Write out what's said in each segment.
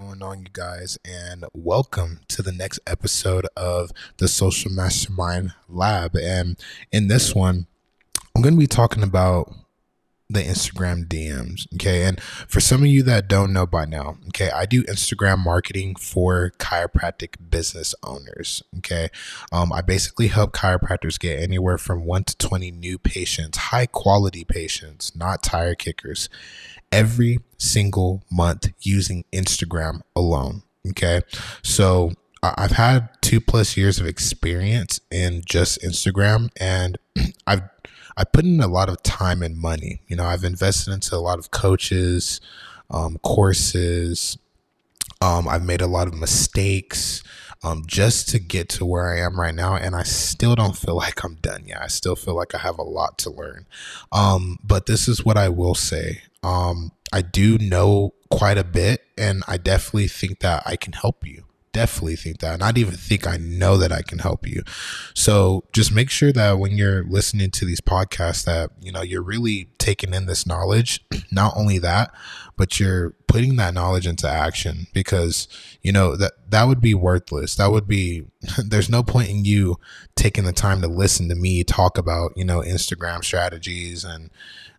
going on, you guys, and welcome to the next episode of the Social Mastermind Lab. And in this one, I'm going to be talking about the Instagram DMs. Okay. And for some of you that don't know by now, okay, I do Instagram marketing for chiropractic business owners. Okay. Um, I basically help chiropractors get anywhere from one to 20 new patients, high quality patients, not tire kickers, every single month using Instagram alone. Okay. So I've had two plus years of experience in just Instagram and I've I put in a lot of time and money. You know, I've invested into a lot of coaches, um, courses. Um, I've made a lot of mistakes um, just to get to where I am right now. And I still don't feel like I'm done yet. I still feel like I have a lot to learn. Um, but this is what I will say. Um, I do know quite a bit, and I definitely think that I can help you definitely think that. Not even think I know that I can help you. So just make sure that when you're listening to these podcasts that, you know, you're really taking in this knowledge. Not only that, but you're putting that knowledge into action because, you know, that that would be worthless. That would be there's no point in you taking the time to listen to me talk about, you know, Instagram strategies and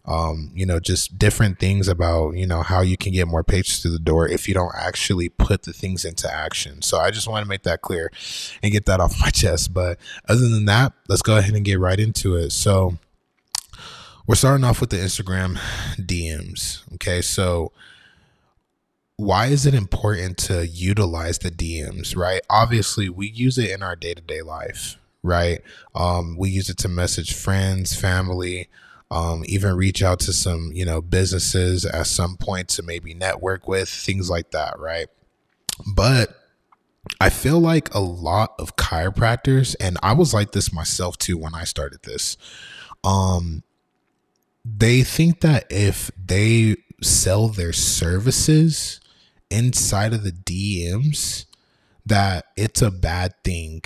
um, you know, just different things about, you know, how you can get more patients through the door if you don't actually put the things into action. So I just want to make that clear and get that off my chest. But other than that, let's go ahead and get right into it. So we're starting off with the Instagram DMs. Okay. So, why is it important to utilize the DMs, right? Obviously, we use it in our day to day life, right? Um, we use it to message friends, family, um, even reach out to some, you know, businesses at some point to maybe network with, things like that, right? But I feel like a lot of chiropractors, and I was like this myself too when I started this, um, they think that if they sell their services inside of the DMs, that it's a bad thing.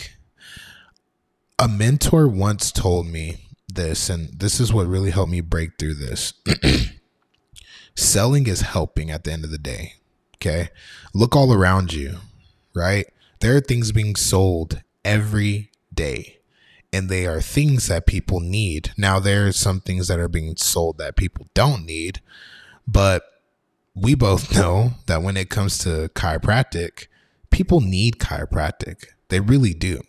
A mentor once told me, this, and this is what really helped me break through this. Selling is helping at the end of the day. Okay. Look all around you, right? There are things being sold every day, and they are things that people need. Now, there are some things that are being sold that people don't need, but we both know that when it comes to chiropractic, people need chiropractic. They really do.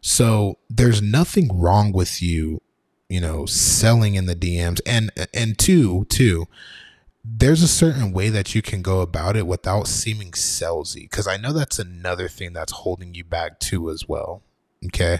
So there's nothing wrong with you you know, selling in the DMs. And and two, two, there's a certain way that you can go about it without seeming salesy. Because I know that's another thing that's holding you back too as well. Okay.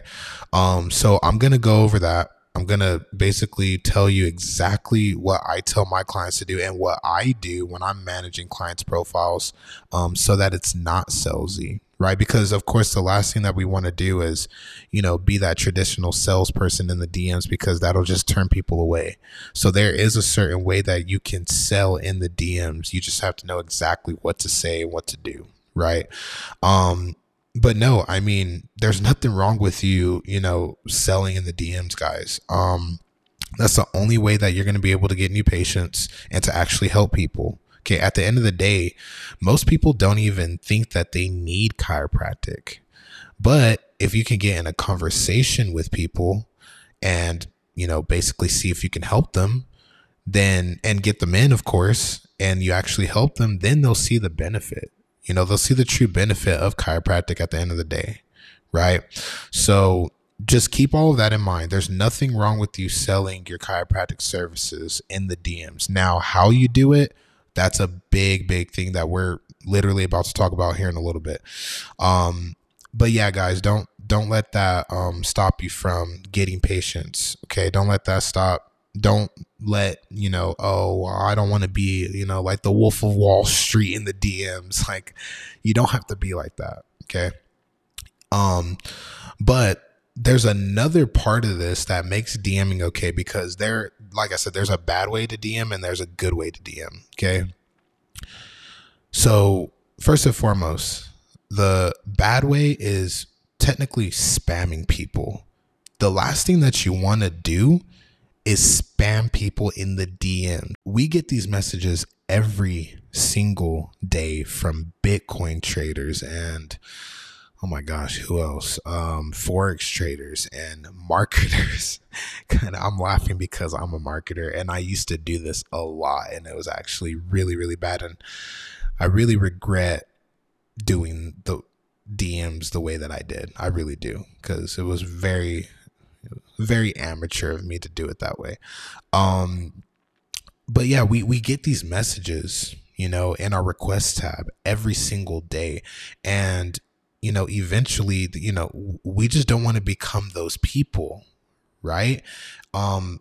Um, so I'm gonna go over that. I'm to basically tell you exactly what I tell my clients to do and what I do when I'm managing clients' profiles um, so that it's not salesy right? Because of course, the last thing that we want to do is, you know, be that traditional salesperson in the DMs because that'll just turn people away. So there is a certain way that you can sell in the DMs. You just have to know exactly what to say and what to do, right? Um, but no, I mean, there's nothing wrong with you, you know, selling in the DMs, guys. Um, that's the only way that you're going to be able to get new patients and to actually help people. Okay, at the end of the day, most people don't even think that they need chiropractic. But if you can get in a conversation with people and, you know, basically see if you can help them, then and get them in, of course, and you actually help them, then they'll see the benefit. You know, they'll see the true benefit of chiropractic at the end of the day, right? So just keep all of that in mind. There's nothing wrong with you selling your chiropractic services in the DMs. Now, how you do it, that's a big, big thing that we're literally about to talk about here in a little bit. Um, but yeah, guys, don't don't let that um, stop you from getting patients. Okay, don't let that stop. Don't let you know. Oh, I don't want to be you know like the Wolf of Wall Street in the DMs. Like, you don't have to be like that. Okay. Um, but there's another part of this that makes DMing okay because there, like I said, there's a bad way to DM and there's a good way to DM. Okay. So, first and foremost, the bad way is technically spamming people. The last thing that you want to do is spam people in the DM. We get these messages every single day from Bitcoin traders and oh my gosh, who else? Um, forex traders and marketers. and I'm laughing because I'm a marketer and I used to do this a lot and it was actually really, really bad. And I really regret doing the DMs the way that I did. I really do because it was very, very amateur of me to do it that way. Um, but yeah, we, we get these messages, you know, in our request tab every single day. And you know, eventually, you know, we just don't want to become those people, right? Um,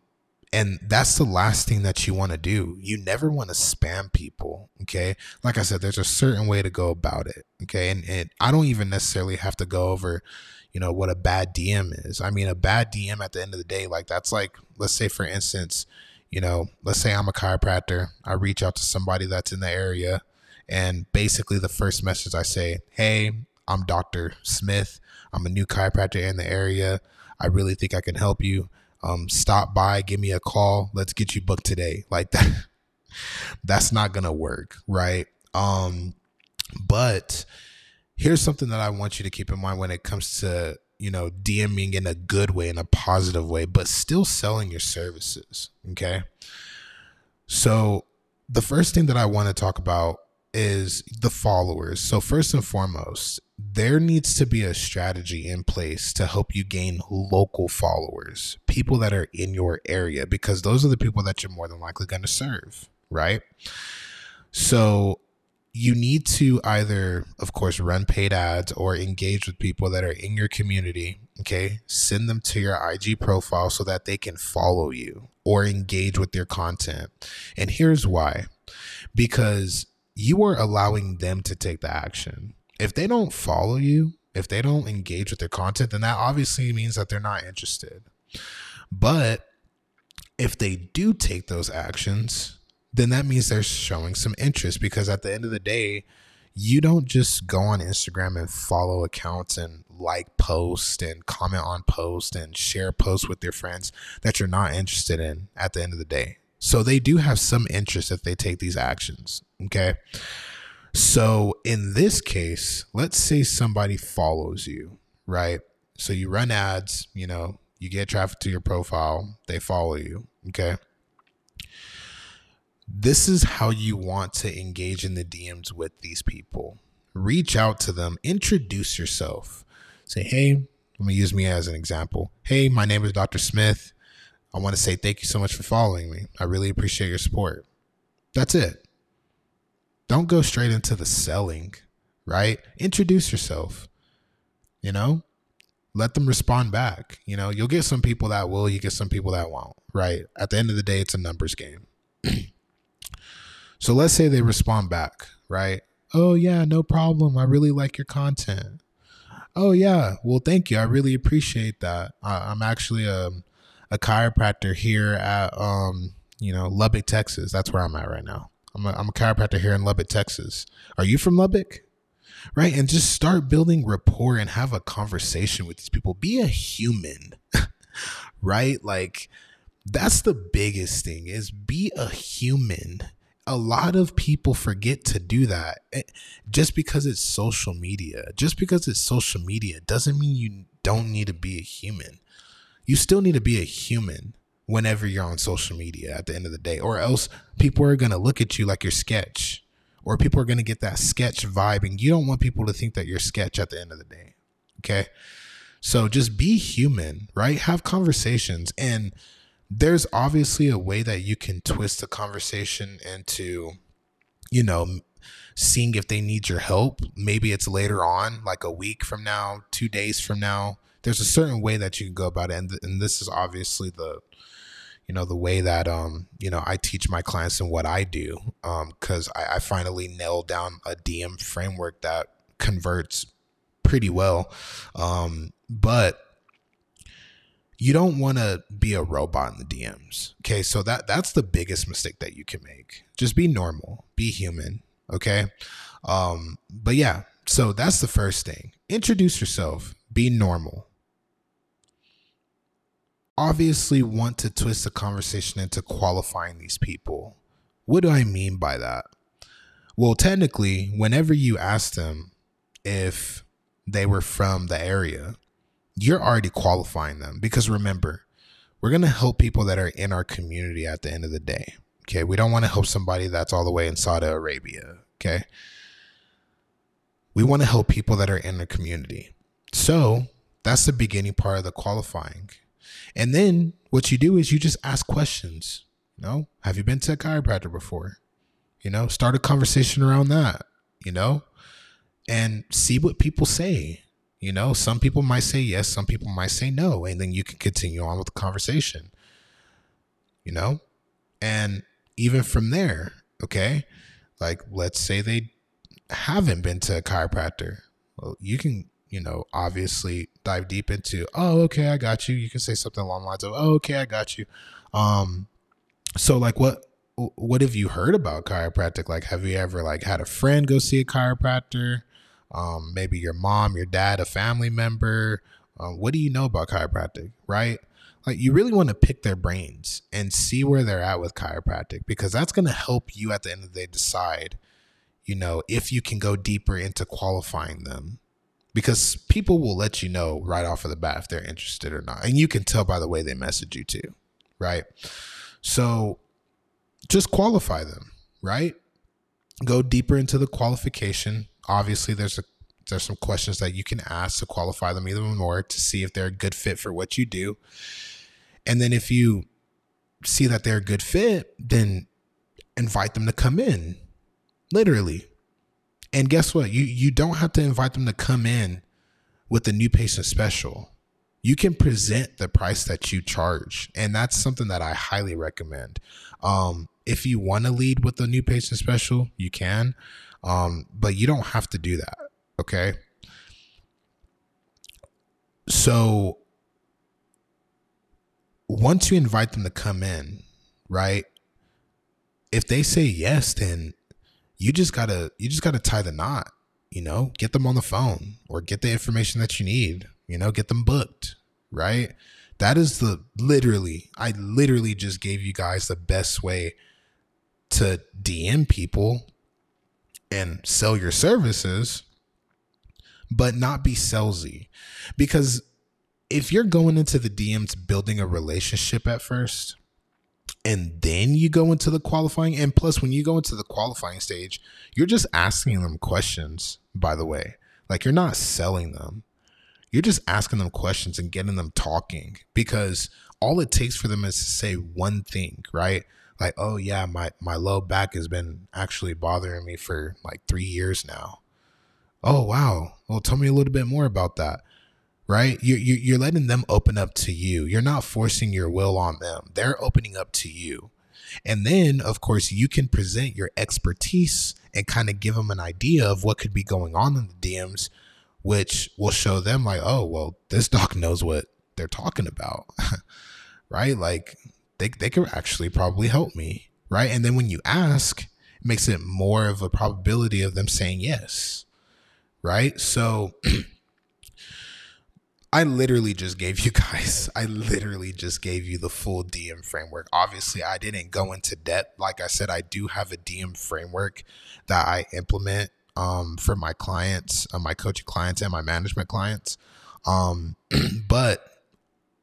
and that's the last thing that you want to do. You never want to spam people. Okay. Like I said, there's a certain way to go about it. Okay. And, and I don't even necessarily have to go over, you know, what a bad DM is. I mean, a bad DM at the end of the day, like that's like, let's say, for instance, you know, let's say I'm a chiropractor. I reach out to somebody that's in the area. And basically, the first message I say, Hey, I'm Dr. Smith. I'm a new chiropractor in the area. I really think I can help you. Um, stop by, give me a call. Let's get you booked today. Like that. that's not gonna work, right? Um, but here's something that I want you to keep in mind when it comes to you know DMing in a good way, in a positive way, but still selling your services. Okay. So the first thing that I want to talk about is the followers. So first and foremost, there needs to be a strategy in place to help you gain local followers, people that are in your area, because those are the people that you're more than likely going to serve, right? So you need to either, of course, run paid ads or engage with people that are in your community. Okay. Send them to your IG profile so that they can follow you or engage with your content. And here's why because you are allowing them to take the action. If they don't follow you, if they don't engage with their content, then that obviously means that they're not interested. But if they do take those actions, then that means they're showing some interest because at the end of the day, you don't just go on Instagram and follow accounts and like posts and comment on posts and share posts with your friends that you're not interested in at the end of the day. So they do have some interest if they take these actions. Okay. So in this case, let's say somebody follows you, right? So you run ads, you know, you get traffic to your profile, they follow you. Okay. This is how you want to engage in the DMs with these people. Reach out to them, introduce yourself. Say, hey, let me use me as an example. Hey, my name is Dr. Smith. I want to say thank you so much for following me. I really appreciate your support. That's it. Don't go straight into the selling, right? Introduce yourself. You know, let them respond back. You know, you'll get some people that will, you get some people that won't, right? At the end of the day, it's a numbers game. so let's say they respond back, right? Oh, yeah, no problem. I really like your content. Oh, yeah. Well, thank you. I really appreciate that. I, am actually a, um, a chiropractor here at, um, you know, Lubbock, Texas. That's where I'm at right now. I'm a, I'm a chiropractor here in Lubbock, Texas. Are you from Lubbock? Right. And just start building rapport and have a conversation with these people. Be a human. right. Like that's the biggest thing is be a human. A lot of people forget to do that eh, just because it's social media. Just because it's social media doesn't mean you don't need to be a human. You still need to be a human whenever you're on social media at the end of the day, or else people are going to look at you like you're sketch, or people are going to get that sketch vibe, and you don't want people to think that you're sketch at the end of the day. Okay. So just be human, right? Have conversations. And there's obviously a way that you can twist the conversation into, you know, seeing if they need your help. Maybe it's later on, like a week from now, two days from now. There's a certain way that you can go about it. And, th- and this is obviously the you know the way that um you know I teach my clients and what I do um because I, I finally nailed down a DM framework that converts pretty well um but you don't want to be a robot in the DMs okay? So that that's the biggest mistake that you can make. Just be normal be human okay? Um but yeah so that's the first thing. Introduce yourself be normal obviously want to twist the conversation into qualifying these people. What do I mean by that? Well, technically, whenever you ask them if they were from the area, you're already qualifying them because remember, we're going to help people that are in our community at the end of the day. Okay. We don't want to help somebody that's all the way in Saudi Arabia. Okay. We want to help people that are in the community. So that's the beginning part of the qualifying. And then what you do is you just ask questions. You know, have you been to a chiropractor before? You know, start a conversation around that, you know, and see what people say. You know, some people might say yes, some people might say no, and then you can continue on with the conversation. You know, and even from there, okay, like let's say they haven't been to a chiropractor. Well, you can, you know, obviously dive deep into, oh, okay, I got you. You can say something along the lines of, oh, okay, I got you. Um, so like what what have you heard about chiropractic? Like, have you ever like had a friend go see a chiropractor? Um, maybe your mom, your dad, a family member. Um, what do you know about chiropractic? Right? Like, you really want to pick their brains and see where they're at with chiropractic because that's going to help you at the end of the day decide, you know, if you can go deeper into qualifying them. Because people will let you know right off of the bat if they're interested or not. And you can tell by the way they message you too. Right. So just qualify them, right? Go deeper into the qualification. Obviously, there's a there's some questions that you can ask to qualify them even more to see if they're a good fit for what you do. And then if you see that they're a good fit, then invite them to come in. Literally. And guess what? You you don't have to invite them to come in with the new patient special. You can present the price that you charge. And that's something that I highly recommend. Um, if you want to lead with the new patient special, you can. Um, but you don't have to do that. Okay. So once you invite them to come in, right? If they say yes, then you just gotta you just gotta tie the knot, you know, get them on the phone or get the information that you need, you know, get them booked, right? That is the literally, I literally just gave you guys the best way to DM people and sell your services, but not be salesy. Because if you're going into the DMs building a relationship at first, and then you go into the qualifying, and plus, when you go into the qualifying stage, you're just asking them questions, by the way. Like you're not selling them, you're just asking them questions and getting them talking because all it takes for them is to say one thing, right? like, oh yeah, my my low back has been actually bothering me for like three years now. Oh wow. Well, tell me a little bit more about that. Right? You you you're letting them open up to you. You're not forcing your will on them. They're opening up to you. And then, of course, you can present your expertise and kind of give them an idea of what could be going on in the DMs, which will show them, like, oh, well, this doc knows what they're talking about. right? Like, they, they could actually probably help me. Right. And then when you ask, it makes it more of a probability of them saying yes. Right. So I literally just gave you guys, I literally just gave you the full DM framework. Obviously, I didn't go into depth. Like I said, I do have a DM framework that I implement um, for my clients, uh, my coaching clients, and my management clients. Um, but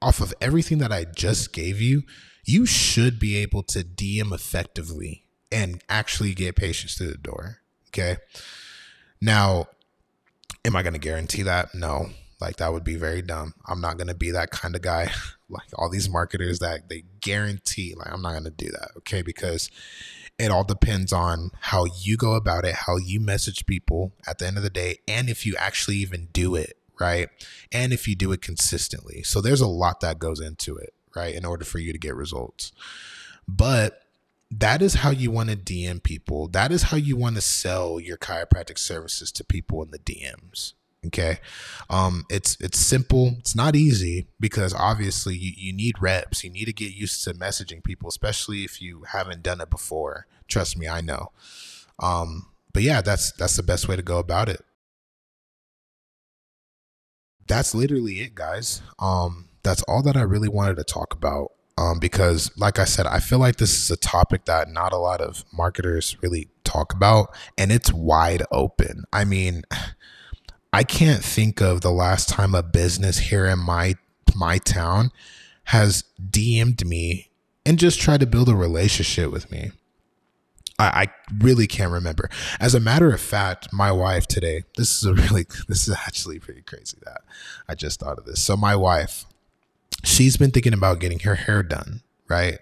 off of everything that I just gave you, you should be able to DM effectively and actually get patients to the door. Okay. Now, am I going to guarantee that? No. Like that would be very dumb. I'm not to be that kind of guy. like all these marketers that they guarantee, like I'm not to do that. Okay. Because it all depends on how you go about it, how you message people at the end of the day, and if you actually even do it, right? And if you do it consistently. So there's a lot that goes into it right? In order for you to get results. But that is how you want to DM people. That is how you want to sell your chiropractic services to people in the DMs. Okay. Um, it's it's simple. It's not easy because obviously you, you need reps. You need to get used to messaging people, especially if you haven't done it before. Trust me, I know. Um, but yeah, that's that's the best way to go about it. That's literally it, guys. Um, that's all that I really wanted to talk about. Um, because, like I said, I feel like this is a topic that not a lot of marketers really talk about, and it's wide open. I mean, I can't think of the last time a business here in my my town has DM'd me and just tried to build a relationship with me. I, I really can't remember. As a matter of fact, my wife today, this is a really, this is actually pretty crazy that I just thought of this. So, my wife, she's been thinking about getting her hair done, right?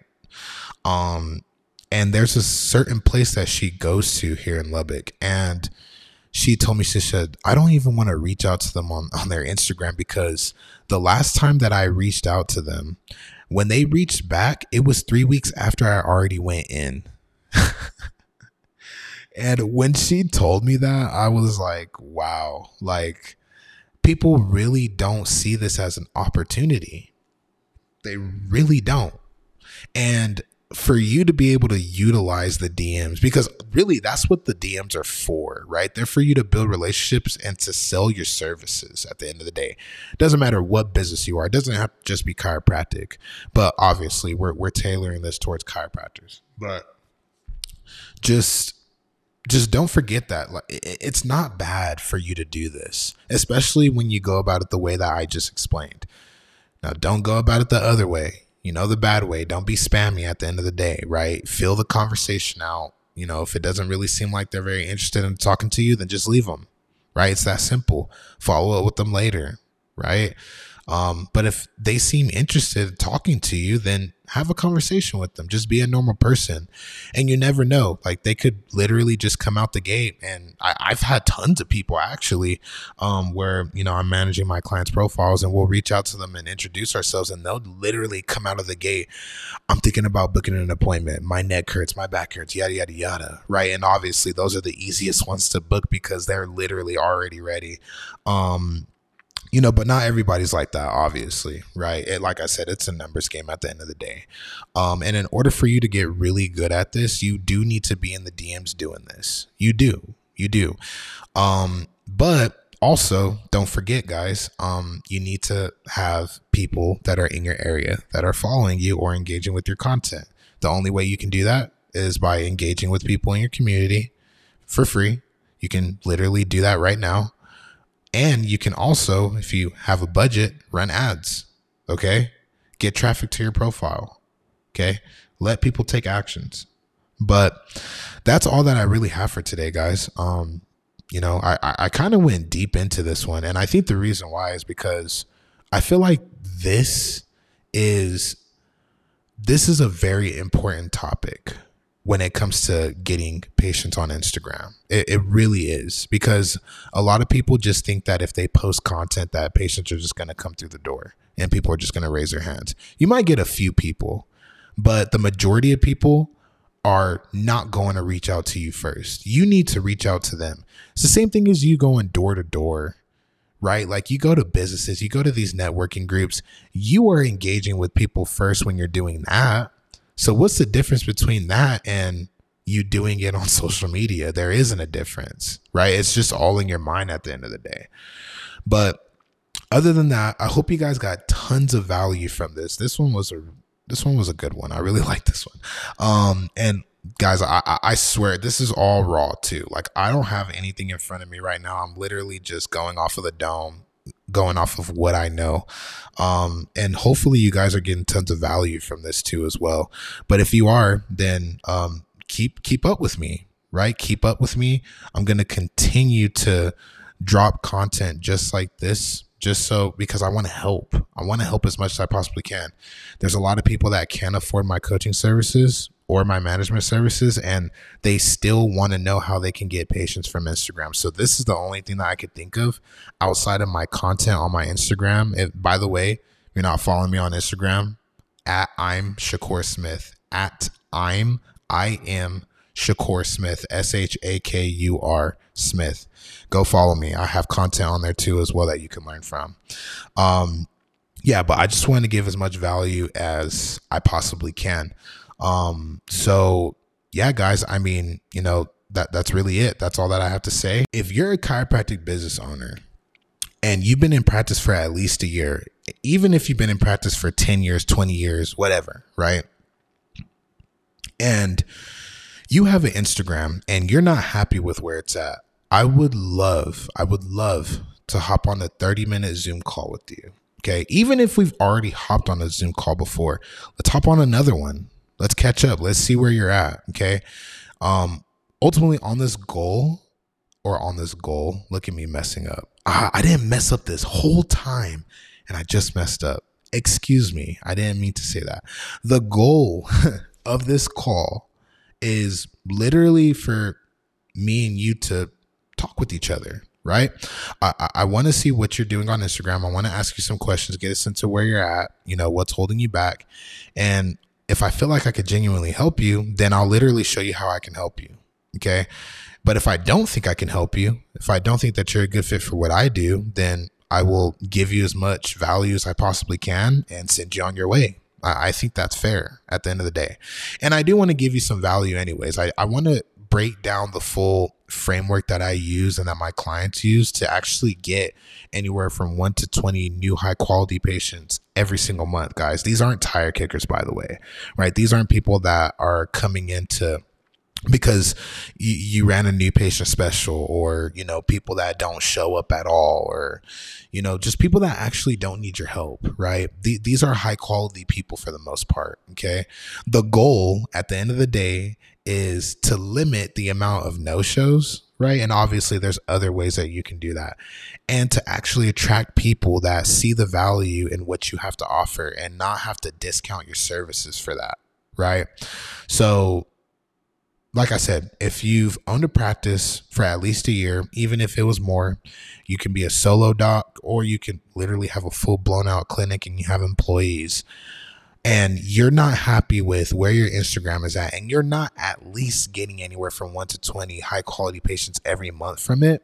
Um, and there's a certain place that she goes to here in Lubbock, and she told me she said I don't even want to reach out to them on on their Instagram because the last time that I reached out to them, when they reached back, it was three weeks after I already went in. and when she told me that, I was like, wow, like people really don't see this as an opportunity. They really don't. And for you to be able to utilize the DMs because really that's what the DMs are for, right? They're for you to build relationships and to sell your services at the end of the day. It doesn't matter what business you are. It doesn't have to just be chiropractic. But obviously we're we're tailoring this towards chiropractors. But just just don't forget that like it's not bad for you to do this especially when you go about it the way that i just explained now don't go about it the other way you know the bad way. Don't be spammy at the end of the day right? Feel the conversation out. You know if it doesn't really seem like they're very interested in talking to you then just leave them right? It's that simple. Follow up with them later right? Um, but if they seem interested in talking to you, then have a conversation with them. Just be a normal person. And you never know. Like they could literally just come out the gate. And I, have had tons of people actually um, where, you know, I'm managing my clients' profiles and we'll reach out to them and introduce ourselves and they'll literally come out of the gate. I'm thinking about booking an appointment. My neck hurts, my back hurts, yada, yada, yada. Right. And obviously those are the easiest ones to book because they're literally already ready. Um, you know, but not everybody's like that, obviously, right? It, like I said, it's a numbers game at the end of the day. Um, and in order for you to get really good at this, you do need to be in the DMs doing this. You do, you do. Um, but also, don't forget, guys, um, you need to have people that are in your area that are following you or engaging with your content. The only way you can do that is by engaging with people in your community for free. You can literally do that right now and you can also, if you have a budget, run ads. Okay. Get traffic to your profile. Okay. Let people take actions. But that's all that I really have for today, guys. Um, you know, I, I, I kind of went deep into this one. And I think the reason why is because I feel like this is this is a very important topic when it comes to getting patients on Instagram. It, it, really is because a lot of people just think that if they post content that patients are just going to come through the door and people are just going to raise their hands. You might get a few people, but the majority of people are not going to reach out to you first. You need to reach out to them. It's the same thing as you going door to door, right? Like you go to businesses, you go to these networking groups, you are engaging with people first when you're doing that so what's the difference between that and you doing it on social media? There isn't a difference, right? It's just all in your mind at the end of the day. But other than that, I hope you guys got tons of value from this. This one was a this one was a good one. I really like this one. Um and guys, I I swear this is all raw too. Like I don't have anything in front of me right now. I'm literally just going off of the dome going off of what I know. Um, and hopefully you guys are getting tons of value from this too as well. But if you are, then um, keep keep up with me, right? Keep up with me. I'm gonna continue to drop content just like this just so because I want to help. I want to help as much as I possibly can. There's a lot of people that can't afford my coaching services or my management services and they still want to know how they can get patients from Instagram. So this is the only thing that I could think of outside of my content on my Instagram. If by the way, you're not following me on Instagram, at I'm Shakur Smith. At I'm I am Shakur Smith, S H A K U R Smith. Go follow me. I have content on there too as well that you can learn from. Um, yeah, but I just want to give as much value as I possibly can. Um, so yeah, guys, I mean, you know, that that's really it. That's all that I have to say. If you're a chiropractic business owner and you've been in practice for at least a year, even if you've been in practice for 10 years, 20 years, whatever, right? And you have an Instagram and you're not happy with where it's at. I would love, I would love to hop on a 30 minute Zoom call with you. Okay. Even if we've already hopped on a Zoom call before, let's hop on another one. Let's catch up. Let's see where you're at. Okay. Um, ultimately on this goal or on this goal, look at me messing up. Ah, I didn't mess up this whole time and I just messed up. Excuse me. I didn't mean to say that. The goal of this call is literally for me and you to talk with each other right? I, I want to see what you're doing on Instagram. I want to ask you some questions, get a sense of where you're at, you know, what's holding you back. And if I feel like I could genuinely help you, then I'll literally show you how I can help you. Okay. But if I don't think I can help you, if I don't think that you're a good fit for what I do, then I will give you as much value as I possibly can and send you on your way. I, think that's fair at the end of the day. And I do want to give you some value anyways. I, I want to break down the full framework that I use and that my clients use to actually get anywhere from one to 20 new high quality patients every single month, guys. These aren't tire kickers, by the way, right? These aren't people that are coming into because you, you ran a new patient special or you know people that don't show up at all or you know just people that actually don't need your help right? These are high quality people for the most part okay? The goal at the end of the day is to limit the amount of no shows right? And obviously there's other ways that you can do that. And to actually attract people that see the value in what you have to offer and not have to discount your services for that right? So like I said, if you've owned a practice for at least a year, even if it was more, you can be a solo doc or you can literally have a full blown out clinic and you have employees and you're not happy with where your Instagram is at and you're not at least getting anywhere from 1 to 20 high quality patients every month from it.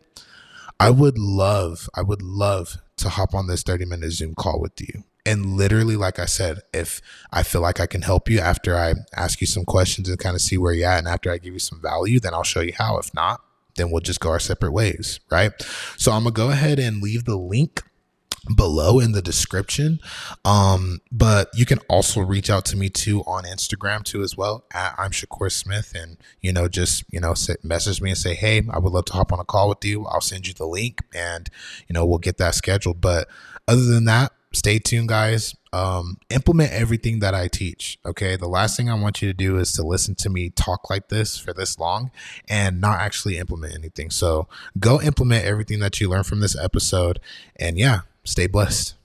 I would love, I would love to hop on this 30 minute Zoom call with you and literally, like I said, if I feel like I can help you after I ask you some questions and kind of see where you're at, and after I give you some value, then I'll show you how. If not, then we'll just go our separate ways, right? So I'm gonna go ahead and leave the link below in the description. Um, but you can also reach out to me too on Instagram too as well at I'm Shakur Smith and you know just you know say, message me and say hey I would love to hop on a call with you. I'll send you the link and you know we'll get that scheduled. But other than that, stay tuned, guys. Um, implement everything that I teach. Okay. The last thing I want you to do is to listen to me talk like this for this long and not actually implement anything. So go implement everything that you learn from this episode. And yeah, stay blessed.